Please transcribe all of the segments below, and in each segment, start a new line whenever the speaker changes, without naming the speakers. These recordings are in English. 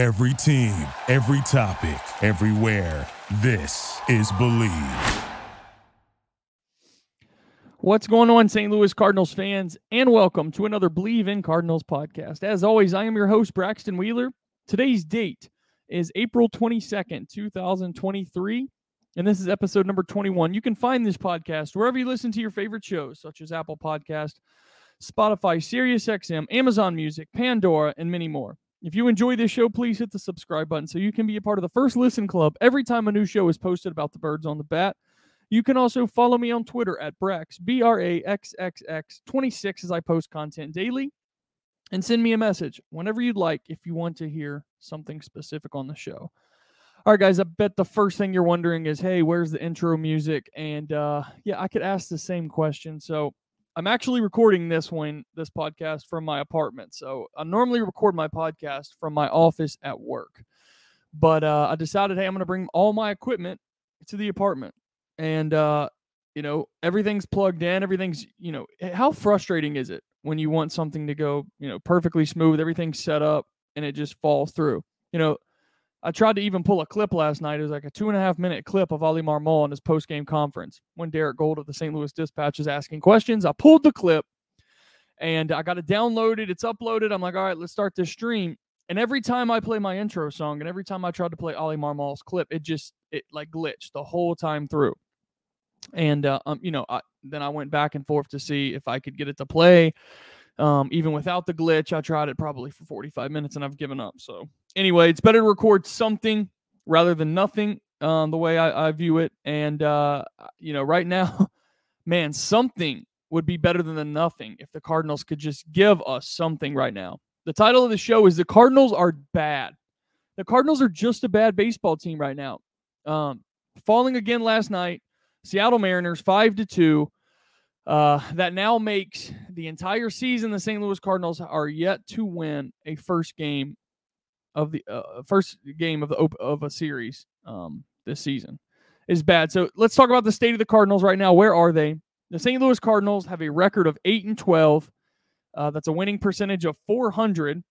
Every team, every topic, everywhere. This is Bleav.
What's going on, St. Louis Cardinals fans, and welcome to another Bleav in Cardinals podcast. As always, I am your host, Braxton Wheeler. Today's date is April 22nd, 2023, and this is episode number 21. You can find this podcast wherever you listen to your favorite shows, such as Apple Podcast, Spotify, SiriusXM, Amazon Music, Pandora, and many more. If you enjoy this show, please hit the subscribe button so you can be a part of the first listen club every time a new show is posted about the birds on the bat. You can also follow me on Twitter at Brax, B R A X X X 26 as I post content daily. And send me a message whenever you'd like if you want to hear something specific on the show. All right, guys, I bet the first thing you're wondering is, hey, where's the intro music? And uh, yeah, I could ask the same question. So I'm actually recording this one, this podcast from my apartment. So I normally record my podcast from my office at work. But uh, I decided, hey, I'm going to bring all my equipment to the apartment and uh, you know everything's plugged in everything's you know how frustrating is it when you want something to go you know perfectly smooth everything's set up and it just falls through you know i tried to even pull a clip last night it was like a two and a half minute clip of oli marmol in his post-game conference when derrick goold of the st louis dispatch is asking questions i pulled the clip and i got it downloaded it's uploaded i'm like all right let's start this stream and every time I play my intro song and every time I tried to play Oli Marmol's clip, it just it like glitched the whole time through. And uh, um, you know, I, then I went back and forth to see if I could get it to play. Um, even without the glitch, I tried it probably for 45 minutes and I've given up. So anyway, it's better to record something rather than nothing. Um, the way I, I view it, and uh, you know, right now, man, something would be better than the nothing if the Cardinals could just give us something right now. The title of the show is The Cardinals Are Bad. The Cardinals are just a bad baseball team right now. Um, falling again last night, Seattle Mariners 5 to 2. Uh, that now makes the entire season the St. Louis Cardinals are yet to win a first game of the uh, first game of the of a series um, this season is bad. So let's talk about the state of the Cardinals right now. Where are they? The St. Louis Cardinals have a record of 8 and 12. Uh, that's a winning percentage of 400.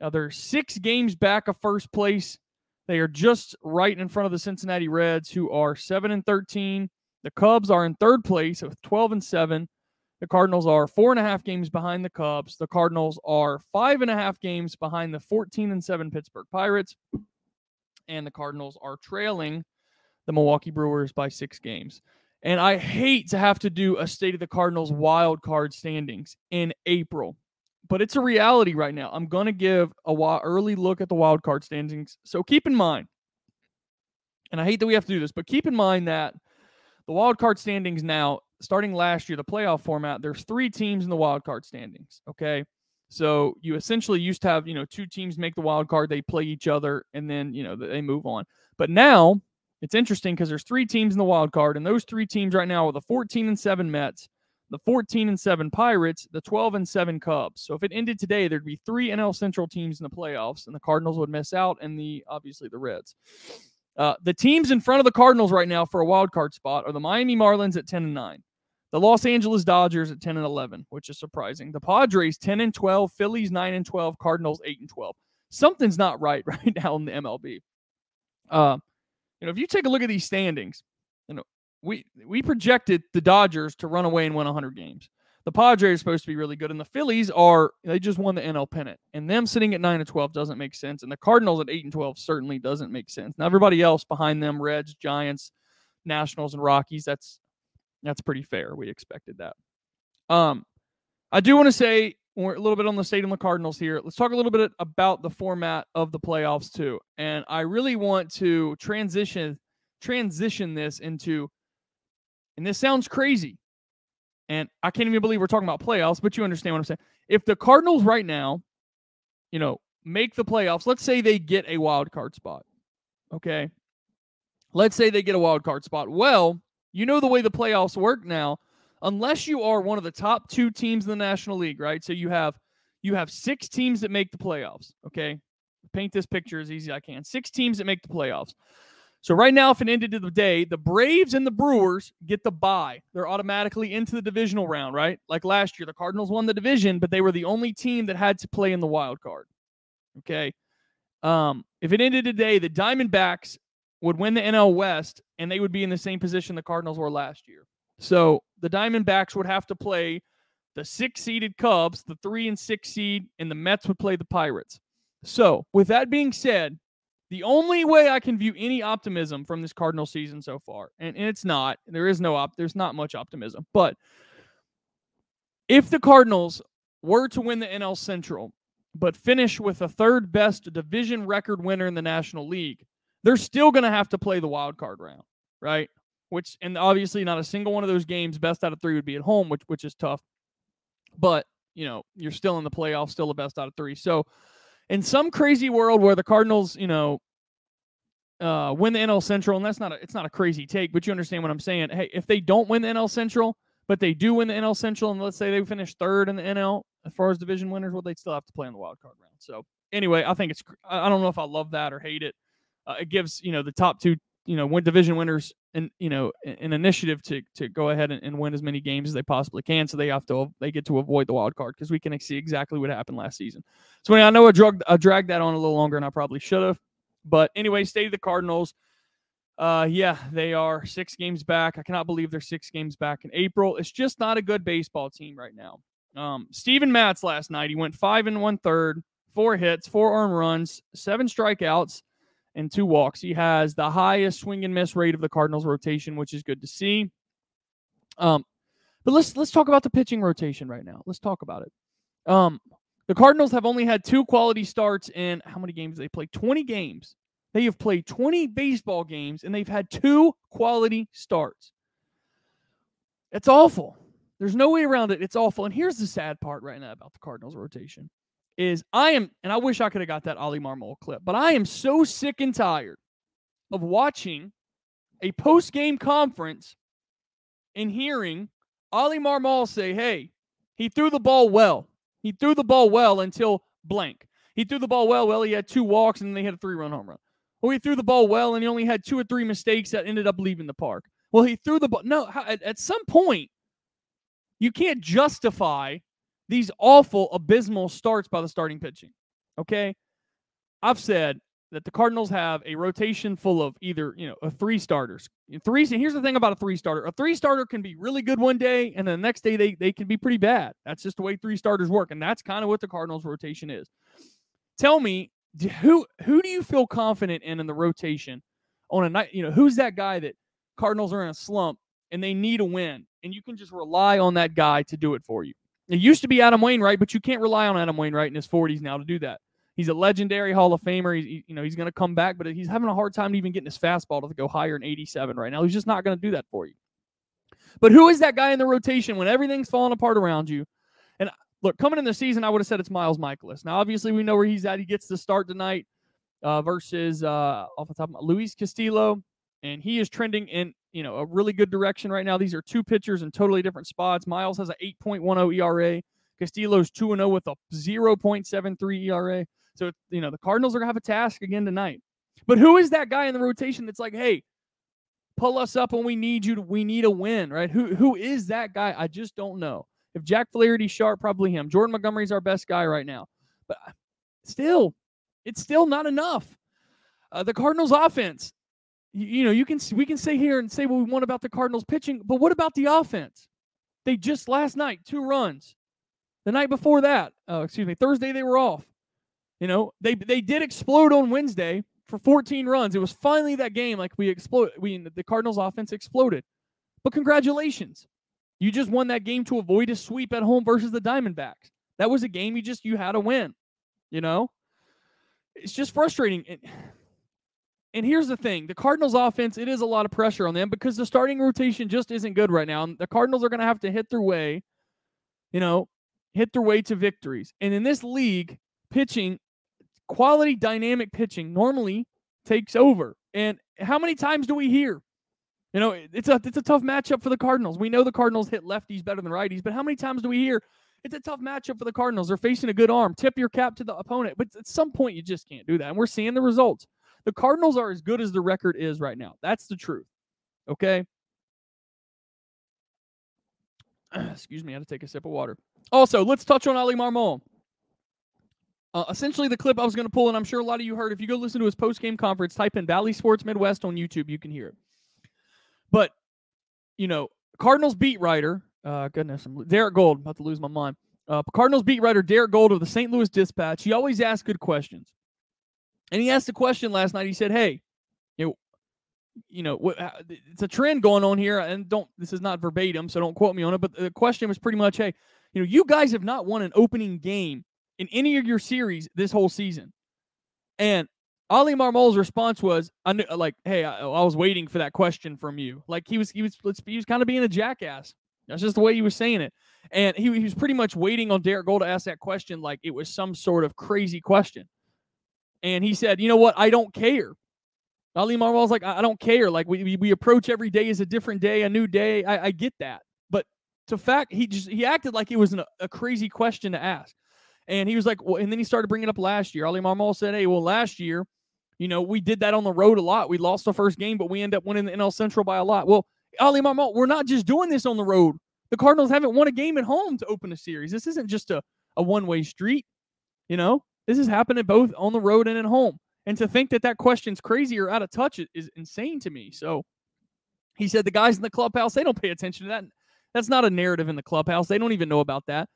Now they're six games back of first place. They are just right in front of the Cincinnati Reds, who are seven and 13. The Cubs are in third place with 12 and seven. The Cardinals are four and a half games behind the Cubs. The Cardinals are five and a half games behind the 14 and seven Pittsburgh Pirates. And the Cardinals are trailing the Milwaukee Brewers by six games. And I hate to have to do a state of the Cardinals wild card standings in April, but it's a reality right now. I'm going to give a while early look at the wild card standings. So keep in mind, and I hate that we have to do this, but keep in mind that the wild card standings now, starting last year, the playoff format, there's three teams in the wild card standings. Okay. So you essentially used to have, you know, two teams make the wild card, they play each other, and then, you know, they move on. But now it's interesting because there's three teams in the wild card, and those three teams right now are the 14 and 7 Mets, the 14 and 7 Pirates, the 12 and 7 Cubs. So if it ended today, there'd be three NL Central teams in the playoffs, and the Cardinals would miss out, and the obviously the Reds. Uh, the teams in front of the Cardinals right now for a wild card spot are the Miami Marlins at 10 and 9, the Los Angeles Dodgers at 10 and 11, which is surprising. The Padres 10 and 12, Phillies 9 and 12, Cardinals 8 and 12. Something's not right right now in the MLB. Uh, you know, if you take a look at these standings, you know, we we projected the Dodgers to run away and win 100 games. The Padres are supposed to be really good, and the Phillies are they just won the NL pennant, and them sitting at nine and 12 doesn't make sense, and the Cardinals at eight and 12 certainly doesn't make sense. Now everybody else behind them, Reds, Giants, Nationals, and Rockies, that's that's pretty fair. We expected that. Um, I do want to say we're a little bit on the state and the Cardinals here. Let's talk a little bit about the format of the playoffs too. And I really want to transition transition this into and this sounds crazy. And I can't even believe we're talking about playoffs, but you understand what I'm saying. If the Cardinals right now, you know, make the playoffs, let's say they get a wild card spot. Okay? Let's say they get a wild card spot. Well, you know the way the playoffs work now unless you are one of the top two teams in the National League, right? So you have you have six teams that make the playoffs. Okay, paint this picture as easy as I can. Six teams that make the playoffs. So right now, if it ended to the day, the Braves and the Brewers get the bye. They're automatically into the divisional round, right? Like last year, the Cardinals won the division, but they were the only team that had to play in the wild card. Okay. Um, if it ended today, the Diamondbacks would win the NL West and they would be in the same position the Cardinals were last year. So the Diamondbacks would have to play the six seeded Cubs, the three and six seed, and the Mets would play the Pirates. So, with that being said, the only way I can view any optimism from this Cardinal season so far, and, and it's not, there is no op, there's not much optimism, but if the Cardinals were to win the NL Central, but finish with a third best division record winner in the National League, they're still going to have to play the wild card round, right? Which and obviously not a single one of those games best out of 3 would be at home, which which is tough. But, you know, you're still in the playoffs, still the best out of 3. So, in some crazy world where the Cardinals, you know, uh, win the NL Central, and that's not a, it's not a crazy take, but you understand what I'm saying. Hey, if they don't win the NL Central, but they do win the NL Central, and let's say they finish third in the NL as far as division winners, well, they'd still have to play in the wild card round. So anyway, I think it's I don't know if I love that or hate it. Uh, it gives you know the top two you know win division winners and you know an initiative to to go ahead and, and, win as many games as they possibly can so they have to they get to avoid the wild card because we can see exactly what happened last season. So i know i drug i dragged that on a little longer and i probably should have but anyway state of the cardinals uh yeah they are six games back. I cannot believe they're six games back in april. It's just not a good baseball team right now. Um steven matz last night he went five and one third four hits four arm runs seven strikeouts and two walks. He has the highest swing and miss rate of the Cardinals rotation, which is good to see. Um, but let's let's talk about the pitching rotation right now. Let's talk about it. Um, the Cardinals have only had two quality starts in how many games they played? 20 games. They have played 20 baseball games and they've had two quality starts. It's awful. There's no way around it. It's awful. And here's the sad part right now about the Cardinals rotation is I am, and I wish I could have got that Oli Marmol clip, but I am so sick and tired of watching a post game conference and hearing Oli Marmol say, hey, he threw the ball well. He threw the ball well until blank. He threw the ball well. Well, he had two walks and then they had a three run home run. Well, he threw the ball well and he only had two or three mistakes that ended up leaving the park. Well, he threw the ball. No, at, at some point, you can't justify these awful, abysmal starts by the starting pitching. Okay. I've said that the Cardinals have a rotation full of either, you know, a three starters. Three, here's the thing about a three starter. A three starter can be really good one day, and the next day they, they can be pretty bad. That's just the way three starters work. And that's kind of what the Cardinals rotation is. Tell me, who who do you feel confident in in the rotation on a night? You know, who's that guy that Cardinals are in a slump and they need a win, and you can just rely on that guy to do it for you. It used to be Adam Wainwright, but you can't rely on Adam Wainwright in his 40s now to do that. He's a legendary Hall of Famer. He's, you know, he's going to come back, but he's having a hard time even getting his fastball to go higher than 87 right now. He's just not going to do that for you. But who is that guy in the rotation when everything's falling apart around you? And look, coming in the season, I would have said it's Miles Mikolas. Now, obviously, we know where he's at. He gets the start tonight uh, versus uh, off the top of my, Luis Castillo, and he is trending in you know, a really good direction right now. These are two pitchers in totally different spots. Miles has an 8.10 ERA. Castillo's 2 0 with a 0.73 ERA. So, you know, the Cardinals are going to have a task again tonight. But who is that guy in the rotation that's like, hey, pull us up when we need you to, we need a win, right? Who who is that guy? I just don't know. If Jack Flaherty sharp, probably him. Jordan Montgomery's our best guy right now. But still, it's still not enough. Uh, the Cardinals offense, you, you know, you can we can say here and say what we want about the Cardinals pitching, but what about the offense? They just last night two runs. The night before that, uh, excuse me, Thursday they were off. You know, they they did explode on Wednesday for 14 runs. It was finally that game like we explode. We the Cardinals offense exploded. But congratulations, you just won that game to avoid a sweep at home versus the Diamondbacks. That was a game you just you had to win. You know, it's just frustrating. It, and here's the thing the Cardinals offense, it is a lot of pressure on them because the starting rotation just isn't good right now. And the Cardinals are going to have to hit their way, you know, hit their way to victories. And in this league, pitching, quality dynamic pitching normally takes over. And how many times do we hear? You know, it's a it's a tough matchup for the Cardinals. We know the Cardinals hit lefties better than righties, but how many times do we hear it's a tough matchup for the Cardinals? They're facing a good arm. Tip your cap to the opponent, but at some point you just can't do that. And we're seeing the results. The Cardinals are as good as the record is right now. That's the truth. Okay. Excuse me, I had to take a sip of water. Also, let's touch on Oli Marmol. Uh, essentially, the clip I was going to pull, and I'm sure a lot of you heard. If you go listen to his post game conference, type in Bally Sports Midwest on YouTube, you can hear it. But you know, Cardinals beat writer, uh, goodness, I'm Derrick Goold, about to lose my mind. Uh, Cardinals beat writer Derrick Goold of the St. Louis Dispatch. He always asks good questions, and he asked a question last night. He said, "Hey, you know, you know, uh, it's a trend going on here, and don't this is not verbatim, so don't quote me on it. But the question was pretty much, hey, you know, you guys have not won an opening game in any of your series this whole season. And Oli Marmol's response was, "I knew, like, hey, I, I, was waiting for that question from you." Like he was, he was, he was kind of being a jackass. That's just the way he was saying it, and he, he was pretty much waiting on Derrick Goold to ask that question, like it was some sort of crazy question. And he said, "You know what? I don't care." Oli Marmol's like, I, don't care. Like we, we, we approach every day as a different day, a new day. I, I get that, but to fact, he just he acted like it was an, a crazy question to ask. And he was like, well, and then he started bringing up last year. Oli Marmol said, hey, well, last year, you know, we did that on the road a lot. We lost the first game, but we end up winning the NL Central by a lot. Well, Oli Marmol, we're not just doing this on the road. The Cardinals haven't won a game at home to open a series. This isn't just a, a one way street. You know, this is happening both on the road and at home. And to think that that question's crazy or out of touch is insane to me. So he said the guys in the clubhouse, they don't pay attention to that. That's not a narrative in the clubhouse. They don't even know about that.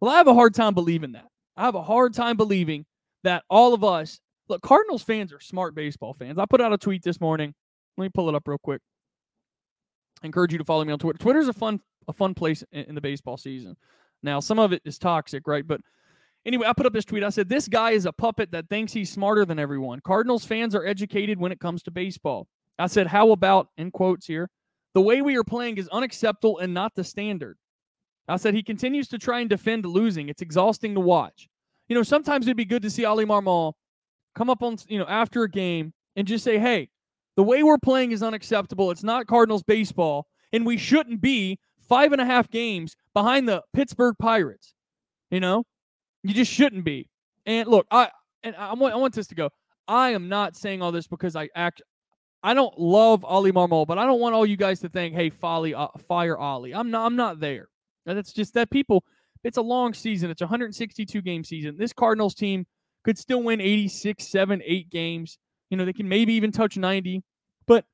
Well, I have a hard time believing that. I have a hard time believing that all of us look, Cardinals fans are smart baseball fans. I put out a tweet this morning. Let me pull it up real quick. I encourage you to follow me on Twitter. Twitter's a fun a fun place in, in the baseball season. Now, some of it is toxic, right? But anyway, I put up this tweet. I said, This guy is a puppet that thinks he's smarter than everyone. Cardinals fans are educated when it comes to baseball. I said, How about, in quotes here, the way we are playing is unacceptable and not the standard. I said he continues to try and defend losing. It's exhausting to watch. You know, sometimes it'd be good to see Oli Marmol come up on, you know, after a game and just say, hey, the way we're playing is unacceptable. It's not Cardinals baseball, and we shouldn't be five and a half games behind the Pittsburgh Pirates. You know, you just shouldn't be. And look, I and I want I want this to go. I am not saying all this because I act. I don't love Oli Marmol, but I don't want all you guys to think, "Hey, Folly, uh, fire Oli." I'm not. I'm not there. And it's just that people, it's a long season. It's a 162 game season. This Cardinals team could still win 86, 7, 8 games. You know, they can maybe even touch 90. But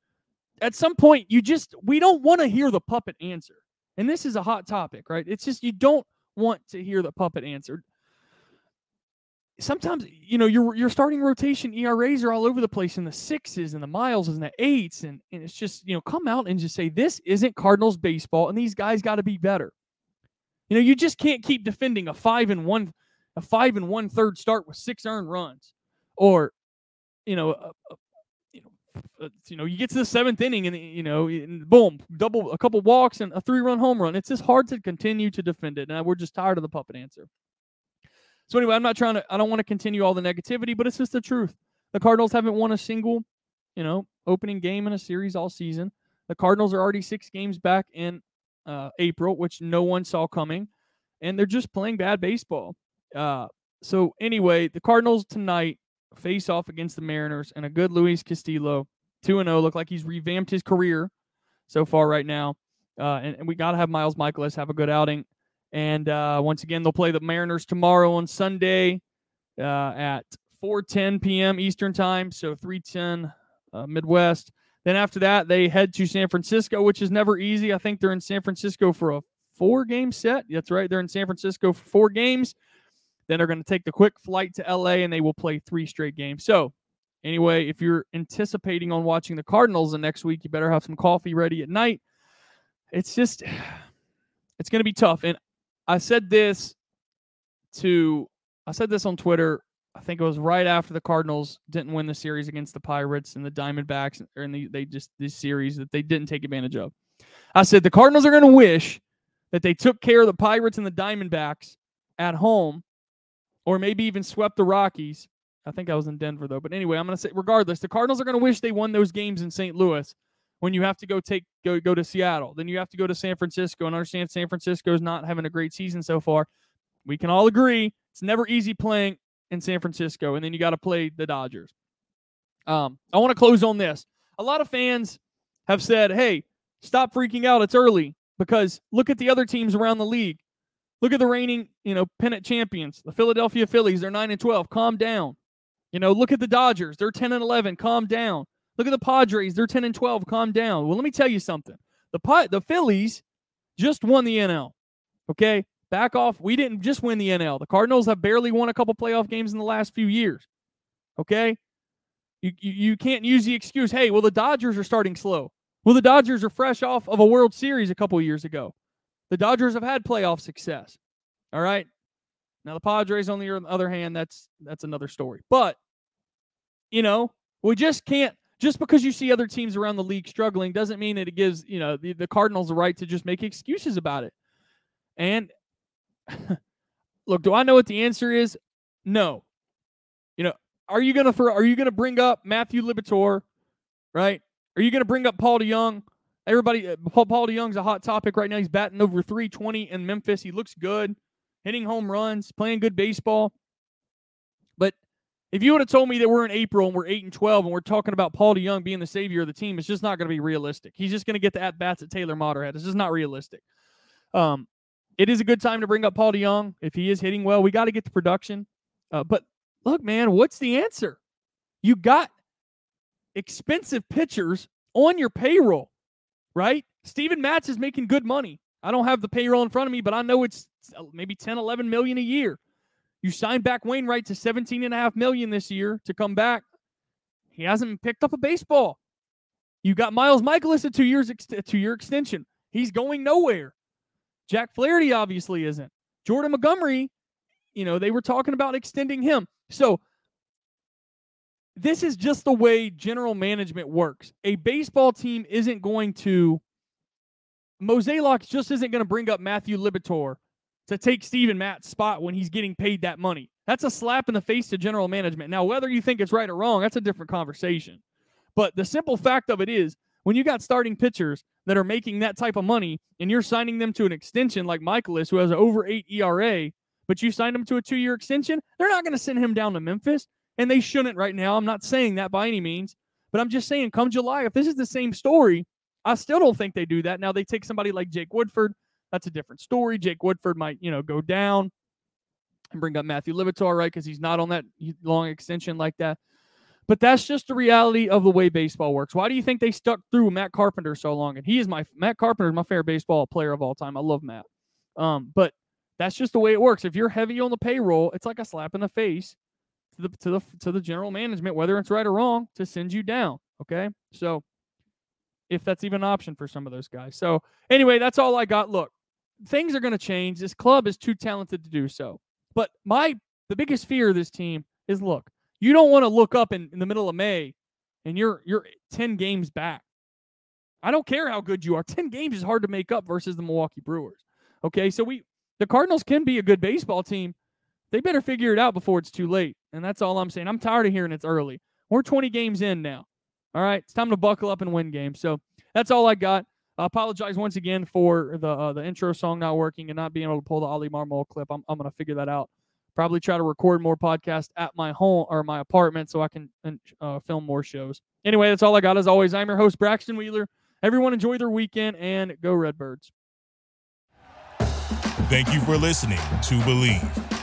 at some point, you just, we don't want to hear the puppet answer. And this is a hot topic, right? It's just, you don't want to hear the puppet answer. Sometimes, you know, your your starting rotation ERAs are all over the place in the sixes and the miles and the eights. And, and it's just, you know, come out and just say, this isn't Cardinals baseball and these guys got to be better. You know, you just can't keep defending a five and one, a five and one third start with six earned runs, or you know, a, a, you know, you you get to the seventh inning and you know, and boom, double a couple walks and a three run home run. It's just hard to continue to defend it, and we're just tired of the puppet answer. So anyway, I'm not trying to. I don't want to continue all the negativity, but it's just the truth. The Cardinals haven't won a single, you know, opening game in a series all season. The Cardinals are already six games back in uh, April, which no one saw coming, and they're just playing bad baseball. Uh, so anyway, the Cardinals tonight face off against the Mariners, and a good Luis Castillo, two and zero, oh, look like he's revamped his career so far right now. Uh, and, and, we got to have Miles Mikolas have a good outing. And uh, once again, they'll play the Mariners tomorrow on Sunday uh, at 4:10 p.m. Eastern time, so 3:10 uh, Midwest. Then after that, they head to San Francisco, which is never easy. I think they're in San Francisco for a four game set. That's right. They're in San Francisco for four games. Then they're going to take the quick flight to LA and they will play three straight games. So, anyway, if you're anticipating on watching the Cardinals the next week, you better have some coffee ready at night. It's just, it's going to be tough. And I said this to, I said this on Twitter I think it was right after the Cardinals didn't win the series against the Pirates and the Diamondbacks, or in the, they just this series that they didn't take advantage of. I said the Cardinals are going to wish that they took care of the Pirates and the Diamondbacks at home, or maybe even swept the Rockies. I think I was in Denver though, but anyway, I'm going to say regardless, the Cardinals are going to wish they won those games in St. Louis when you have to go take go go to Seattle, then you have to go to San Francisco and understand San Francisco is not having a great season so far. We can all agree it's never easy playing in San Francisco, and then you got to play the Dodgers. Um, I want to close on this. A lot of fans have said, "Hey, stop freaking out. It's early." Because look at the other teams around the league. Look at the reigning, you know, pennant champions, the Philadelphia Phillies. They're nine and twelve. Calm down. You know, look at the Dodgers. They're ten and eleven. Calm down. Look at the Padres. They're ten and twelve. Calm down. Well, let me tell you something. The the Phillies just won the NL. Okay, back off. We didn't just win the NL. The Cardinals have barely won a couple playoff games in the last few years. Okay, you, you, you can't use the excuse, hey, well, the Dodgers are starting slow. Well, the Dodgers are fresh off of a World Series a couple years ago. The Dodgers have had playoff success. All right. Now the Padres, on the other hand, that's that's another story. But you know, we just can't just because you see other teams around the league struggling doesn't mean that it gives you know the, the Cardinals the right to just make excuses about it. And look, do I know what the answer is? No. You know, are you gonna for are you gonna bring up Matthew Liberatore, right? Are you gonna bring up Paul DeJong Everybody, uh, Paul, Paul DeJong's a hot topic right now. He's batting over 320 in Memphis. He looks good, hitting home runs, playing good baseball. If you would have told me that we're in April and we're 8 and 12 and we're talking about Paul DeJong being the savior of the team, it's just not going to be realistic. He's just going to get the at bats at Taylor Motorhead. It's just not realistic. Um, it is a good time to bring up Paul DeJong if he is hitting well. We got to get the production. Uh, but look, man, what's the answer? You got expensive pitchers on your payroll, right? Steven Matz is making good money. I don't have the payroll in front of me, but I know it's maybe 10, 11 million a year. You signed back Wainwright to 17 and a half million this year to come back. He hasn't picked up a baseball. You got Miles Mikolas a two years ex- two year extension. He's going nowhere. Jack Flaherty obviously isn't. Jordan Montgomery, you know, they were talking about extending him. So this is just the way general management works. A baseball team isn't going to Mozeliak just isn't going to bring up Matthew Liberatore to take Steven Matz's spot when he's getting paid that money. That's a slap in the face to general management. Now, whether you think it's right or wrong, that's a different conversation. But the simple fact of it is, when you got starting pitchers that are making that type of money and you're signing them to an extension like Mikolas, who has an over eight ERA, but you signed him to a two year extension, they're not going to send him down to Memphis. And they shouldn't right now. I'm not saying that by any means, but I'm just saying come July, if this is the same story, I still don't think they do that. Now they take somebody like Jake Woodford. That's a different story. Jake Woodford might, you know, go down and bring up Matthew Liberatore, right? Because he's not on that long extension like that. But that's just the reality of the way baseball works. Why do you think they stuck through Matt Carpenter so long? And he is my Matt Carpenter is my favorite baseball player of all time. I love Matt. Um, but that's just the way it works. If you're heavy on the payroll, it's like a slap in the face to the to the to the general management, whether it's right or wrong, to send you down. Okay, so if that's even an option for some of those guys. So anyway, that's all I got. Look, things are going to change. This club is too talented to do so. But my the biggest fear of this team is look, you don't want to look up in, in the middle of May and you're you're 10 games back. I don't care how good you are. 10 games is hard to make up versus the Milwaukee Brewers. Okay, so we the Cardinals can be a good baseball team. They better figure it out before it's too late. And that's all I'm saying. I'm tired of hearing it's early. We're 20 games in now. All right, it's time to buckle up and win games. So that's all I got. I apologize once again for the uh, the intro song not working and not being able to pull the Oli Marmol clip. I'm, I'm going to figure that out. Probably try to record more podcasts at my home or my apartment so I can uh, film more shows. Anyway, that's all I got. As always, I'm your host, Braxton Wheeler. Everyone enjoy their weekend and go Redbirds.
Thank you for listening to Bleav.